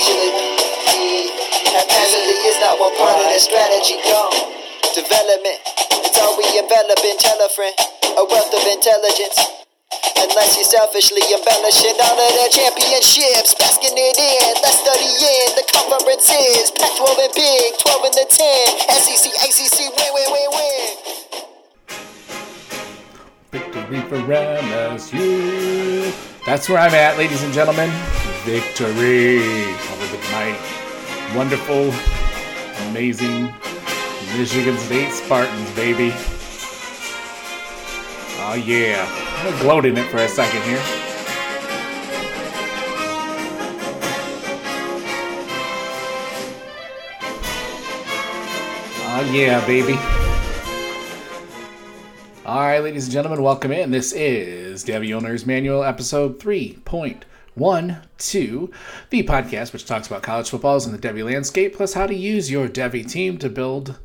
casually. Haphazardly is not one part of the strategy. Gone. Development. It's all we envelop in. Tell a friend. A wealth of intelligence. Unless you're selfishly embellishing all of the championships, basking it in, let's study in the conferences. Pac 12 and Big, 12 and the 10. SEC, ACC, win, win, win, win. Victory for MSU. That's where I'm at, ladies and gentlemen. Victory over the mighty, wonderful, amazing Michigan State Spartans, baby. Oh yeah. Gonna in it for a second here. Oh yeah, baby. All right, ladies and gentlemen, welcome in. This is Devy Owner's Manual, episode 3.12, the podcast which talks about college footballs and the Devy landscape, plus how to use your Devy team to build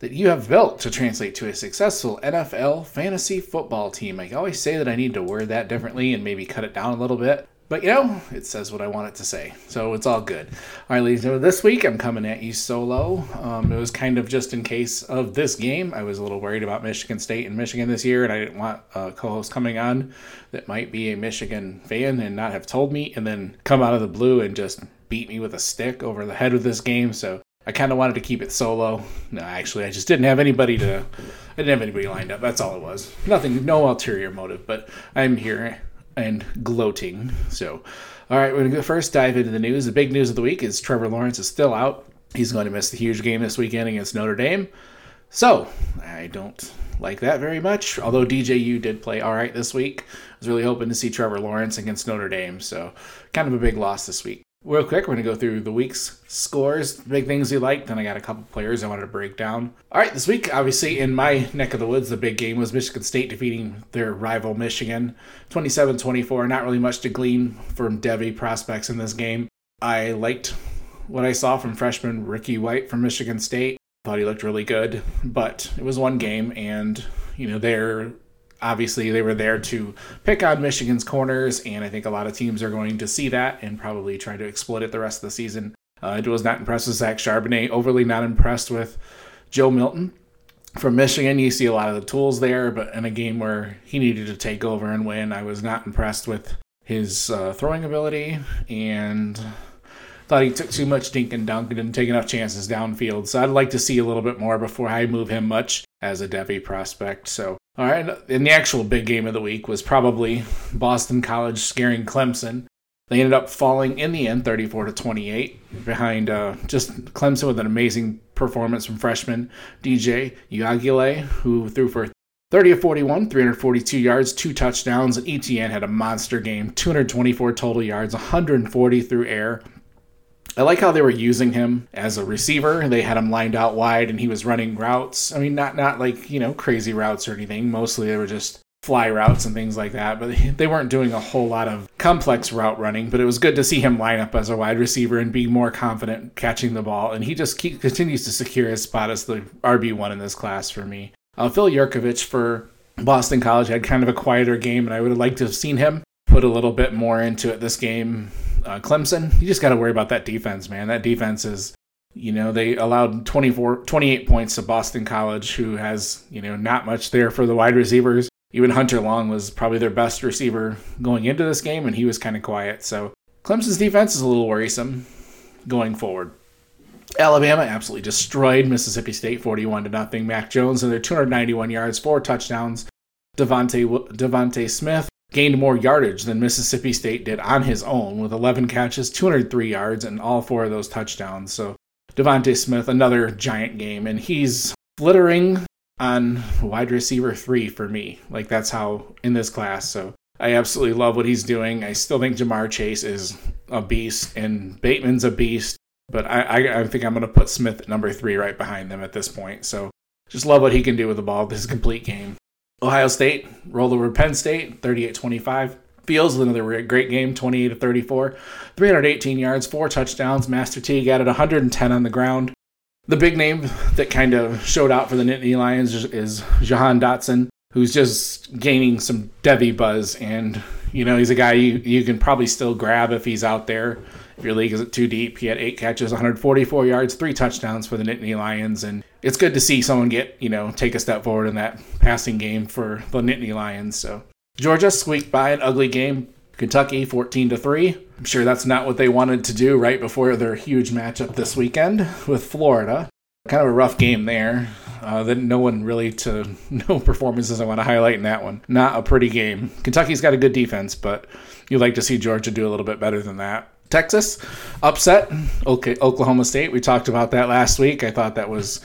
that you have built to translate to a successful NFL fantasy football team. I always say that I need to word that differently and maybe cut it down a little bit. But you know, it says what I want it to say, so it's all good. All right, ladies, so this week I'm coming at you solo. Um, it was kind of just in case of this game. I was a little worried about Michigan State and Michigan this year, and I didn't want a co-host coming on that might be a Michigan fan and not have told me, and then come out of the blue and just beat me with a stick over the head with this game. So I kind of wanted to keep it solo. No, actually, I just didn't have anybody to. I didn't have anybody lined up. That's all it was. Nothing, no ulterior motive. But I'm here and gloating. So, all right, we're gonna first dive into the news. The big news of the week is Trevor Lawrence is still out. He's going to miss the huge game this weekend against Notre Dame. So I don't like that very much. Although DJU did play all right this week, I was really hoping to see Trevor Lawrence against Notre Dame. So kind of a big loss this week. Real quick, we're going to go through the week's scores, big things you liked, then I got a couple players I wanted to break down. All right, this week, obviously, in my neck of the woods, the big game was Michigan State defeating their rival Michigan 27 24. Not really much to glean from Devy prospects in this game. I liked what I saw from freshman Ricky White from Michigan State. Thought he looked really good, but it was one game, and, you know, they're obviously they were there to pick on Michigan's corners, and I think a lot of teams are going to see that and probably try to exploit it the rest of the season. Uh, I was not impressed with Zach Charbonnet, overly not impressed with Joe Milton. From Michigan, you see a lot of the tools there, but in a game where he needed to take over and win, I was not impressed with his uh, throwing ability and thought he took too much dink and dunk and didn't take enough chances downfield. So I'd like to see a little bit more before I move him much as a Devy prospect. So all right, and the actual big game of the week was probably Boston College scaring Clemson. They ended up falling in the end, 34 to 28, behind uh, just Clemson with an amazing performance from freshman DJ Uiagalelei, who threw for 30 of 41, 342 yards, two touchdowns, and Etienne had a monster game, 224 total yards, 140 through air. I like how they were using him as a receiver. They had him lined out wide and he was running routes. I mean, not not like, you know, crazy routes or anything. Mostly they were just fly routes and things like that, but they weren't doing a whole lot of complex route running, but it was good to see him line up as a wide receiver and be more confident catching the ball and he just keep, continues to secure his spot as the RB1 in this class for me. Uh, Phil Jurkovec for Boston College had kind of a quieter game and I would have liked to have seen him put a little bit more into it this game uh, Clemson, you just got to worry about that defense, man. That defense is, you know, they allowed 24, 28 points to Boston College, who has, you know, not much there for the wide receivers. Even Hunter Long was probably their best receiver going into this game, and he was kind of quiet. So Clemson's defense is a little worrisome going forward. Alabama absolutely destroyed Mississippi State 41 to nothing. Mac Jones and their 291 yards, four touchdowns. DeVonta DeVonta Smith gained more yardage than Mississippi State did on his own with 11 catches, 203 yards, and all four of those touchdowns. So DeVonta Smith, another giant game, and he's flittering on wide receiver three for me. Like that's how in this class. So I absolutely love what he's doing. I still think Ja'Marr Chase is a beast and Bateman's a beast, but I, I, I think I'm going to put Smith number three right behind them at this point. So just love what he can do with the ball. This complete game. Ohio State rolled over Penn State 38 25. Fields with another great game, 28 to 34, 318 yards, four touchdowns. Master Teague added 110 on the ground. The big name that kind of showed out for the Nittany Lions is Jahan Dotson, who's just gaining some Devy buzz. And, you know, he's a guy you, you can probably still grab if he's out there If your league isn't too deep, he had eight catches, 144 yards, three touchdowns for the Nittany Lions, and it's good to see someone get you know take a step forward in that passing game for the Nittany Lions. So Georgia squeaked by an ugly game. Kentucky 14 to 3. I'm sure that's not what they wanted to do right before their huge matchup this weekend with Florida. Kind of a rough game there. Uh, that no one really to no performances I want to highlight in that one. Not a pretty game. Kentucky's got a good defense, but you'd like to see Georgia do a little bit better than that. Texas upset okay, Oklahoma State. We talked about that last week. I thought that was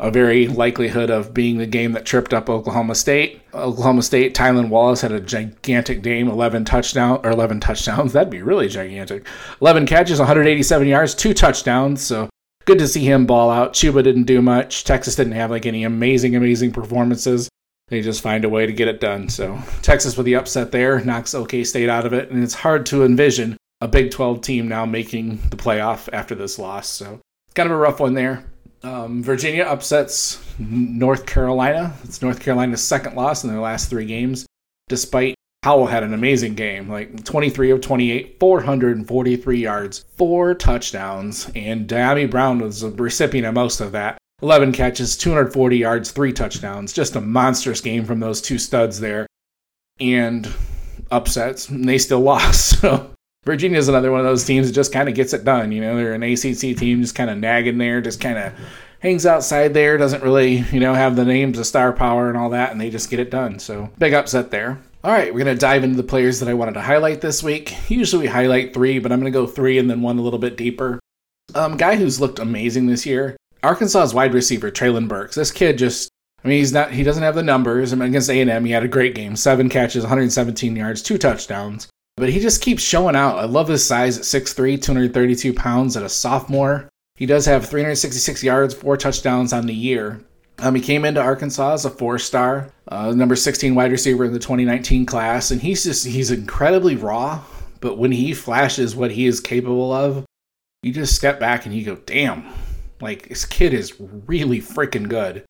a very likelihood of being the game that tripped up Oklahoma State. Oklahoma State, Tylan Wallace had a gigantic game, 11 touchdown or 11 touchdowns. That'd be really gigantic. 11 catches, 187 yards, two touchdowns. So good to see him ball out. Chuba didn't do much. Texas didn't have like any amazing, amazing performances. They just find a way to get it done. So Texas with the upset there knocks OK State out of it, and it's hard to envision a Big 12 team now making the playoff after this loss. So kind of a rough one there. Um, Virginia upsets North Carolina. It's North Carolina's second loss in their last three games, despite Howell had an amazing game, like 23 of 28, 443 yards, four touchdowns, and Dyami Brown was the recipient of most of that. 11 catches, 240 yards, three touchdowns. Just a monstrous game from those two studs there. And upsets, and they still lost. So Virginia is another one of those teams that just kind of gets it done. You know, they're an ACC team, just kind of nagging there, just kind of hangs outside there, doesn't really, you know, have the names of star power and all that, and they just get it done. So big upset there. All right, we're going to dive into the players that I wanted to highlight this week. Usually we highlight three, but I'm going to go three and then one a little bit deeper. Um, guy who's looked amazing this year, Arkansas's wide receiver Treylon Burks. This kid just, I mean, he's not, he doesn't have the numbers. I mean, against A&M, he had a great game, seven catches, 117 yards, two touchdowns. But he just keeps showing out. I love his size at 6'3", 232 pounds at a sophomore. He does have 366 yards, four touchdowns on the year. Um, he came into Arkansas as a four-star, uh, number 16 wide receiver in the 2019 class, and he's just he's incredibly raw. But when he flashes what he is capable of, you just step back and you go, "Damn!" Like this kid is really freaking good.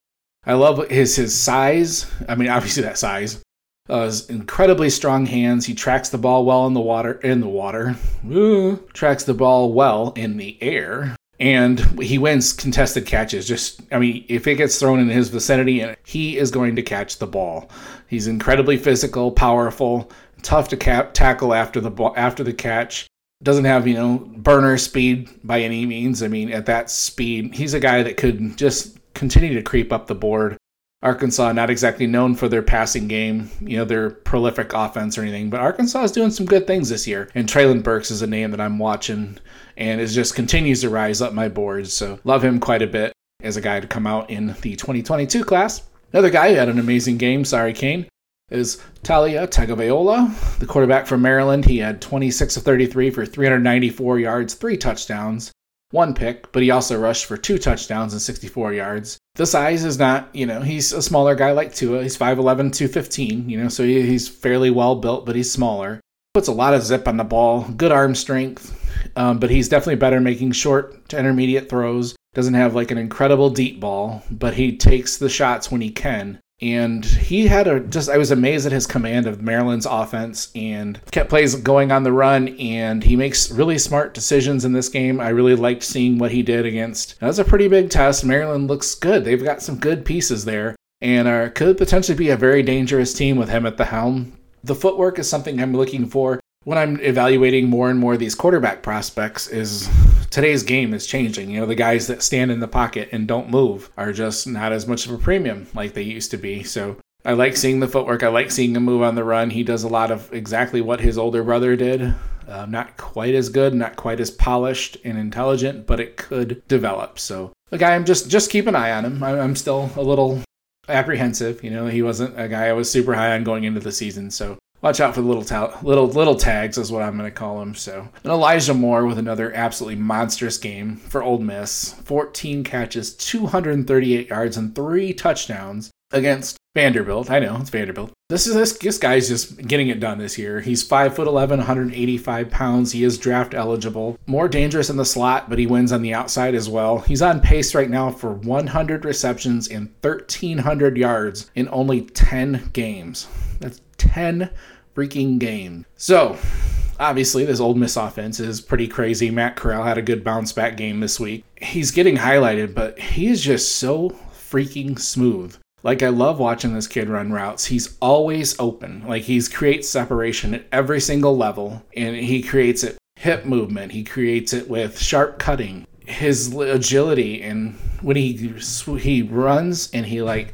I love his his size. I mean, obviously that size. Uh, incredibly strong hands. He tracks the ball well in the water. In the water, Ooh. tracks the ball well in the air and he wins contested catches. Just, I mean, if it gets thrown in his vicinity, he is going to catch the ball. He's incredibly physical, powerful, tough to cap- tackle after the ball, after the catch. Doesn't have you know burner speed by any means. I mean, at that speed, he's a guy that could just continue to creep up the board. Arkansas not exactly known for their passing game, you know, their prolific offense or anything, but Arkansas is doing some good things this year. And Treylon Burks is a name that I'm watching and it just continues to rise up my boards. So love him quite a bit as a guy to come out in the 2022 class. Another guy who had an amazing game, sorry, Kane, is Taulia Tagovailoa, the quarterback from Maryland. He had 26 of 33 for 394 yards, three touchdowns one pick, but he also rushed for two touchdowns and 64 yards. The size is not, you know, he's a smaller guy like Tua. He's 5'11, 215, you know, so he's fairly well built, but he's smaller. Puts a lot of zip on the ball, good arm strength, um, but he's definitely better making short to intermediate throws. Doesn't have like an incredible deep ball, but he takes the shots when he can and he had a just I was amazed at his command of Maryland's offense and kept plays going on the run and he makes really smart decisions in this game. I really liked seeing what he did against. That was a pretty big test. Maryland looks good. They've got some good pieces there and uh, could potentially be a very dangerous team with him at the helm. The footwork is something I'm looking for when I'm evaluating more and more these quarterback prospects is today's game is changing. You know, the guys that stand in the pocket and don't move are just not as much of a premium like they used to be. So I like seeing the footwork. I like seeing him move on the run. He does a lot of exactly what his older brother did. Uh, not quite as good, not quite as polished and intelligent, but it could develop. So the guy, I'm just just keep an eye on him. I'm still a little apprehensive. You know, he wasn't a guy I was super high on going into the season. So Watch out for the little ta- little little tags is what I'm going to call them. So, and Elijah Moore with another absolutely monstrous game for Ole Miss. 14 catches, 238 yards, and three touchdowns against Vanderbilt. I know it's Vanderbilt. This is this this guy's just getting it done this year. He's five foot 11, 185 pounds. He is draft eligible. More dangerous in the slot, but he wins on the outside as well. He's on pace right now for 100 receptions and 1,300 yards in only 10 games. That's 10 freaking games. So, Obviously, this Ole Miss offense is pretty crazy. Matt Corral had a good bounce back game this week. He's getting highlighted, but he is just so freaking smooth. Like I love watching this kid run routes. He's always open. Like he's creates separation at every single level and he creates it hip movement. He creates it with sharp cutting. His agility and when he he runs and he like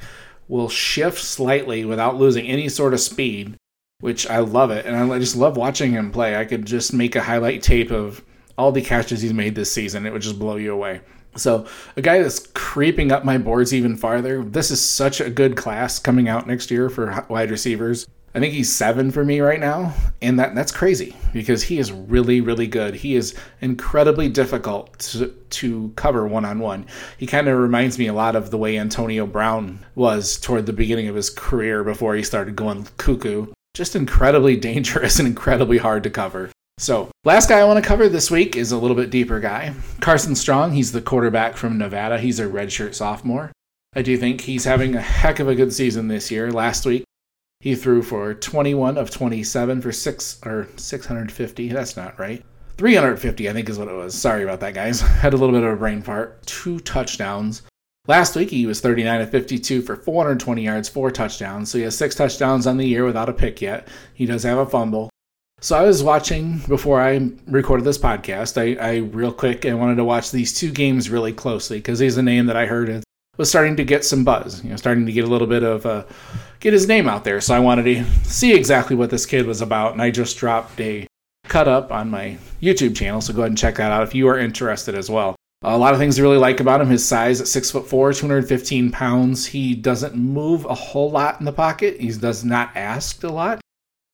will shift slightly without losing any sort of speed, which I love it. And I just love watching him play. I could just make a highlight tape of all the catches he's made this season. It would just blow you away. So, a guy that's creeping up my boards even farther. This is such a good class coming out next year for wide receivers. I think he's seven for me right now, and that that's crazy because he is really really good. He is incredibly difficult to, to cover one on one. He kind of reminds me a lot of the way Antonio Brown was toward the beginning of his career before he started going cuckoo. Just incredibly dangerous and incredibly hard to cover. So, last guy I want to cover this week is a little bit deeper guy. Carson Strong, he's the quarterback from Nevada. He's a redshirt sophomore. I do think he's having a heck of a good season this year. Last week, he threw for 21 of 27 for 6 or 650. That's not right. 350, I think is what it was. Sorry about that, guys. Had a little bit of a brain fart. Two touchdowns. Last week, he was 39 of 52 for 420 yards, four touchdowns. So he has six touchdowns on the year without a pick yet. He does have a fumble. So I was watching before I recorded this podcast. I, I real quick I wanted to watch these two games really closely because he's a name that I heard was starting to get some buzz. You know, starting to get a little bit of uh, get his name out there. So I wanted to see exactly what this kid was about, and I just dropped a cut up on my YouTube channel. So go ahead and check that out if you are interested as well. A lot of things I really like about him: his size at six foot four, 215 pounds. He doesn't move a whole lot in the pocket. He does not ask a lot.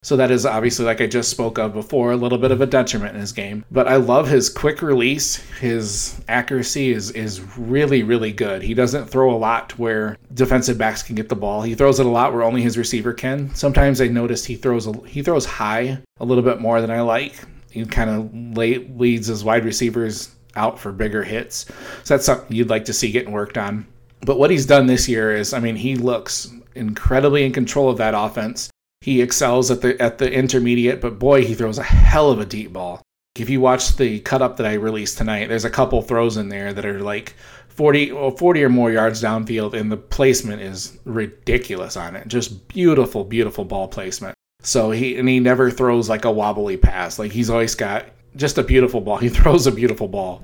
So that is obviously, like I just spoke of before, a little bit of a detriment in his game. But I love his quick release. His accuracy is is really, really good. He doesn't throw a lot where defensive backs can get the ball. He throws it a lot where only his receiver can. Sometimes I noticed he throws a, he throws high a little bit more than I like. He kind of leads his wide receivers out for bigger hits. So that's something you'd like to see getting worked on. But what he's done this year is, I mean, he looks incredibly in control of that offense. He excels at the at the intermediate, but boy, he throws a hell of a deep ball. If you watch the cut up that I released tonight, there's a couple throws in there that are like 40 or 40 or more yards downfield, and the placement is ridiculous on it. Just beautiful, beautiful ball placement. So he and he never throws like a wobbly pass. Like he's always got just a beautiful ball. He throws a beautiful ball,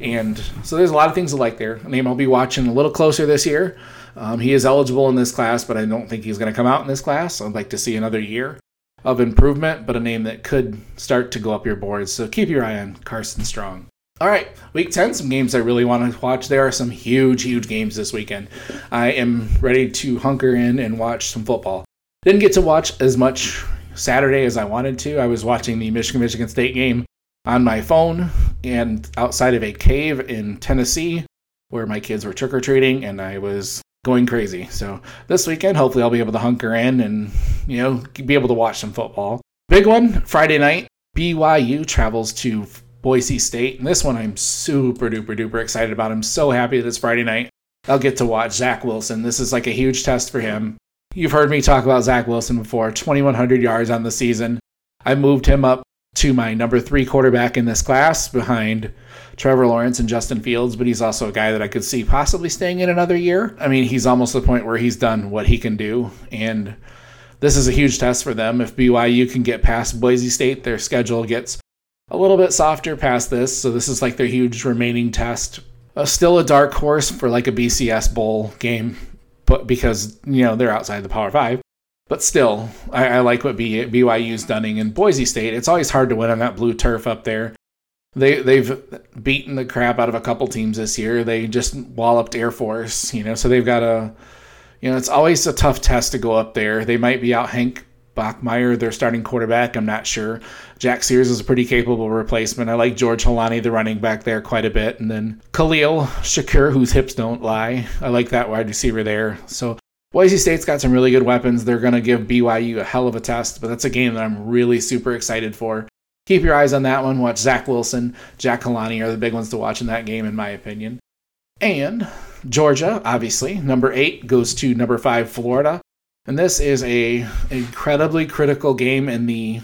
and so there's a lot of things to like there. A name I'll be watching a little closer this year. Um, he is eligible in this class, but I don't think he's going to come out in this class. I'd like to see another year of improvement, but a name that could start to go up your boards. So keep your eye on Carson Strong. All right, week 10, some games I really want to watch. There are some huge, huge games this weekend. I am ready to hunker in and watch some football. Didn't get to watch as much Saturday as I wanted to. I was watching the Michigan Michigan State game on my phone and outside of a cave in Tennessee where my kids were trick or treating, and I was going crazy. So this weekend, hopefully, I'll be able to hunker in and you know be able to watch some football. Big one Friday night. BYU travels to Boise State, and this one I'm super duper duper excited about. I'm so happy that it's Friday night. I'll get to watch Zach Wilson. This is like a huge test for him. You've heard me talk about Zach Wilson before 2,100 yards on the season. I moved him up to my number three quarterback in this class behind Trevor Lawrence and Justin Fields, but he's also a guy that I could see possibly staying in another year. I mean, he's almost the point where he's done what he can do. And this is a huge test for them. If BYU can get past Boise State, their schedule gets a little bit softer past this. So this is like their huge remaining test. Uh, still a dark horse for like a BCS bowl game, but because, you know, they're outside the Power Five. But still, I, I like what B, BYU's done in Boise State. It's always hard to win on that blue turf up there. They they've beaten the crap out of a couple teams this year. They just walloped Air Force, you know, so they've got a you know, it's always a tough test to go up there. They might be out Hank Bachmeier, their starting quarterback. I'm not sure. Jack Sears is a pretty capable replacement. I like George Holani, the running back there, quite a bit. And then Khalil Shakir, whose hips don't lie. I like that wide receiver there. So Boise State's got some really good weapons. They're going to give BYU a hell of a test, but that's a game that I'm really super excited for keep your eyes on that one. Watch Zach Wilson, Jack Kalani are the big ones to watch in that game, in my opinion. And Georgia, obviously, number eight goes to number five Florida, and this is a incredibly critical game in the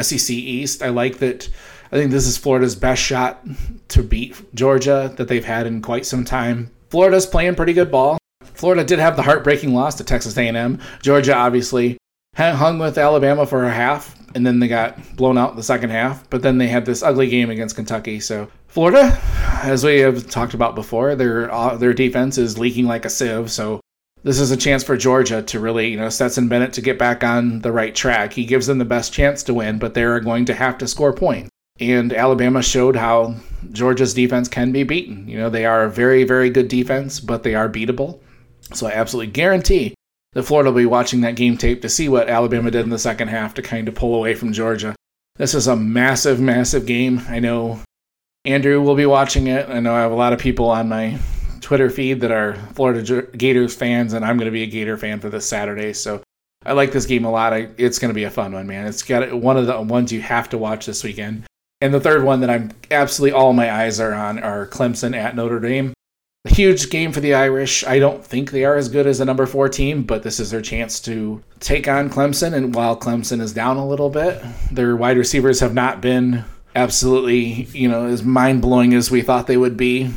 SEC East. I like that. I think this is Florida's best shot to beat Georgia that they've had in quite some time. Florida's playing pretty good ball. Florida did have the heartbreaking loss to Texas A&M. Georgia obviously hung with Alabama for a half, and then they got blown out in the second half. But then they had this ugly game against Kentucky. So Florida, as we have talked about before, their uh, their defense is leaking like a sieve. So this is a chance for Georgia to really, you know, Stetson Bennett to get back on the right track. He gives them the best chance to win, but they are going to have to score points. And Alabama showed how Georgia's defense can be beaten. You know, they are a very, very good defense, but they are beatable. So I absolutely guarantee that Florida will be watching that game tape to see what Alabama did in the second half to kind of pull away from Georgia. This is a massive, massive game. I know Andrew will be watching it. I know I have a lot of people on my Twitter feed that are Florida Gators fans, and I'm going to be a Gator fan for this Saturday. So I like this game a lot. I, it's going to be a fun one, man. It's got one of the ones you have to watch this weekend. And the third one that I'm absolutely all my eyes are on are Clemson at Notre Dame. Huge game for the Irish. I don't think they are as good as a number four team, but this is their chance to take on Clemson. And while Clemson is down a little bit, their wide receivers have not been absolutely, you know, as mind blowing as we thought they would be.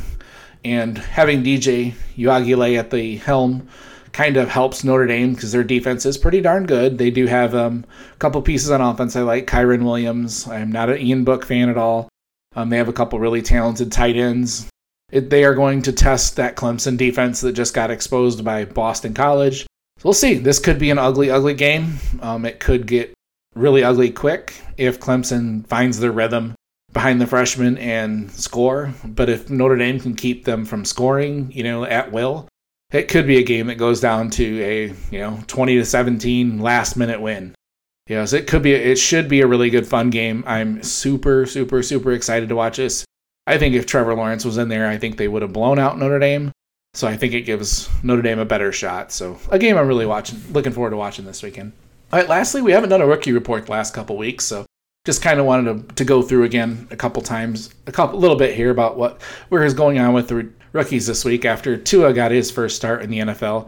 And having DJ Uiagalelei at the helm kind of helps Notre Dame because their defense is pretty darn good. They do have um, a couple pieces on offense. I like Kyren Williams. I'm not an Ian Book fan at all. Um, they have a couple really talented tight ends. It, they are going to test that Clemson defense that just got exposed by Boston College. So we'll see. This could be an ugly, ugly game. Um, it could get really ugly quick if Clemson finds their rhythm behind the freshmen and score. But if Notre Dame can keep them from scoring, you know, at will, it could be a game that goes down to a you know 20 to 17 last minute win. Yes, it could be. It should be a really good fun game. I'm super, super, super excited to watch this. I think if Trevor Lawrence was in there, I think they would have blown out Notre Dame. So I think it gives Notre Dame a better shot. So a game I'm really watching, looking forward to watching this weekend. All right, lastly, we haven't done a rookie report the last couple weeks, so just kind of wanted to, to go through again a couple times, a couple, little bit here about what where is going on with the rookies this week after Tua got his first start in the NFL.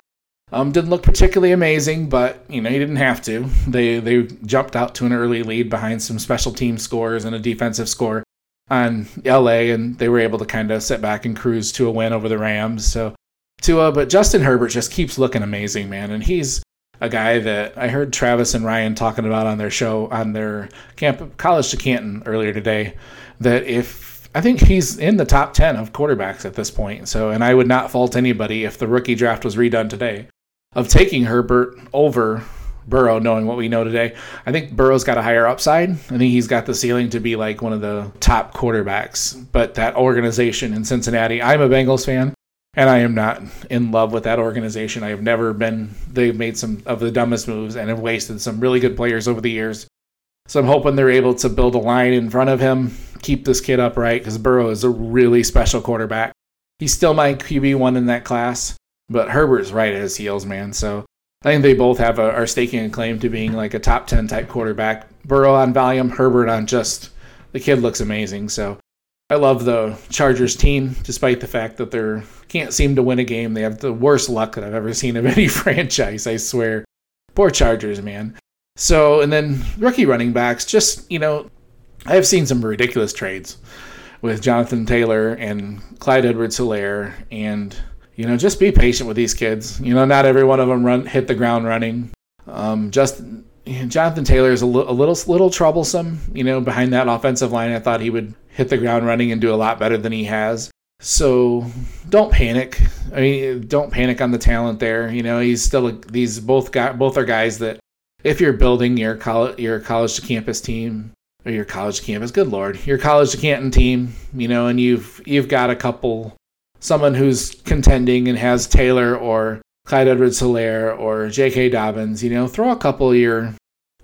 Um, didn't look particularly amazing, but you know he didn't have to. They they jumped out to an early lead behind some special team scores and a defensive score on LA, and they were able to kind of sit back and cruise to a win over the Rams. So Tua, but Justin Herbert just keeps looking amazing, man, and he's a guy that I heard Travis and Ryan talking about on their show on their camp college to Canton earlier today. That if I think he's in the top ten of quarterbacks at this point. So, and I would not fault anybody if the rookie draft was redone today of taking Herbert over Burrow, knowing what we know today. I think Burrow's got a higher upside. I think he's got the ceiling to be like one of the top quarterbacks. But that organization in Cincinnati, I'm a Bengals fan and I am not in love with that organization. I have never been. They've made some of the dumbest moves and have wasted some really good players over the years. So I'm hoping they're able to build a line in front of him, keep this kid upright because Burrow is a really special quarterback. He's still my QB one in that class, but Herbert's right at his heels, man. So I think they both have a, are staking a claim to being like a top ten type quarterback. Burrow on volume, Herbert on just the kid looks amazing. So I love the Chargers team, despite the fact that they can't seem to win a game. They have the worst luck that I've ever seen of any franchise, I swear. Poor Chargers, man. So, and then rookie running backs, just, you know, I have seen some ridiculous trades with Jonathan Taylor and Clyde Edwards Helaire. And, you know, just be patient with these kids. You know, not every one of them run hit the ground running. Um, just Jonathan Taylor is a, little little troublesome, you know, behind that offensive line. I thought he would hit the ground running and do a lot better than he has. So don't panic. I mean, don't panic on the talent there. You know, he's still a, these both got both are guys that if you're building your college your college to campus team or your college campus, good lord, your college to Canton team, you know, and you've you've got a couple someone who's contending and has Taylor or Clyde Edwards Helaire or J.K. Dobbins, you know, throw a couple of your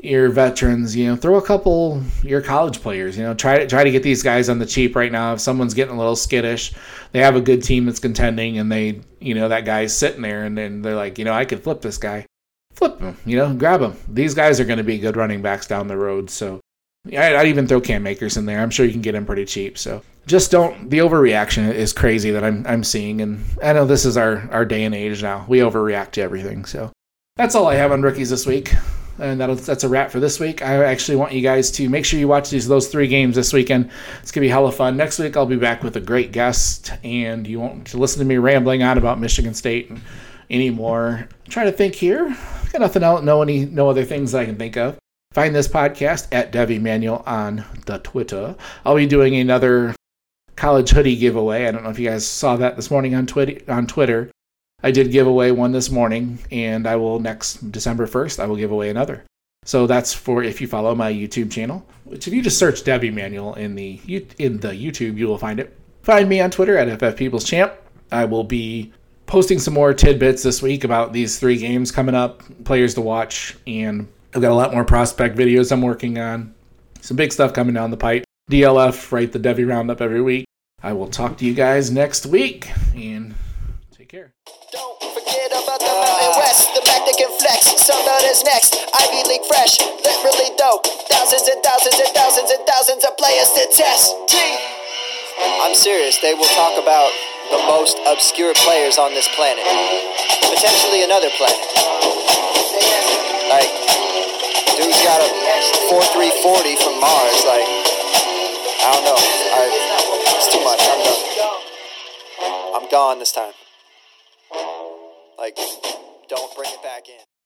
your veterans, you know, throw a couple your college players, you know, try to try to get these guys on the cheap right now. If someone's getting a little skittish, they have a good team that's contending and they, you know, that guy's sitting there and then they're like, you know, I could flip this guy. Flip him, you know, grab him. These guys are going to be good running backs down the road. So I'd even throw Cam Akers in there. I'm sure you can get them pretty cheap. So just don't. The overreaction is crazy that I'm I'm seeing, and I know this is our our day and age now. We overreact to everything. So that's all I have on rookies this week. and that's a wrap for this week. I actually want you guys to make sure you watch these those three games this weekend. It's gonna be hella fun. Next week I'll be back with a great guest, and you won't listen to me rambling on about Michigan State anymore. I'm trying to think here. Got nothing else. No any no other things I can think of. Find this podcast at Dev Emanuel on the Twitter. I'll be doing another college hoodie giveaway. I don't know if you guys saw that this morning on Twitter. On Twitter, I did give away one this morning, and I will next December first. I will give away another. So that's for if you follow my YouTube channel. Which if you just search Dev Emanuel in the in the YouTube, you will find it. Find me on Twitter at FFPeoplesChamp. I will be posting some more tidbits this week about these three games coming up, players to watch, and I've got a lot more prospect videos I'm working on. Some big stuff coming down the pipe. DLF, write the Devy Roundup every week. I will talk to you guys next week and take care. Don't forget about the Mountain West, the Mac that can flex. Somebody's next, Ivy League fresh, literally though. Thousands and thousands and thousands and thousands of players to test. I'm serious, they will talk about the most obscure players on this planet. Potentially another planet. Dude's got a 4340 from Mars. Like, I don't know. I, it's too much. I'm done. I'm gone this time. Like, don't bring it back in.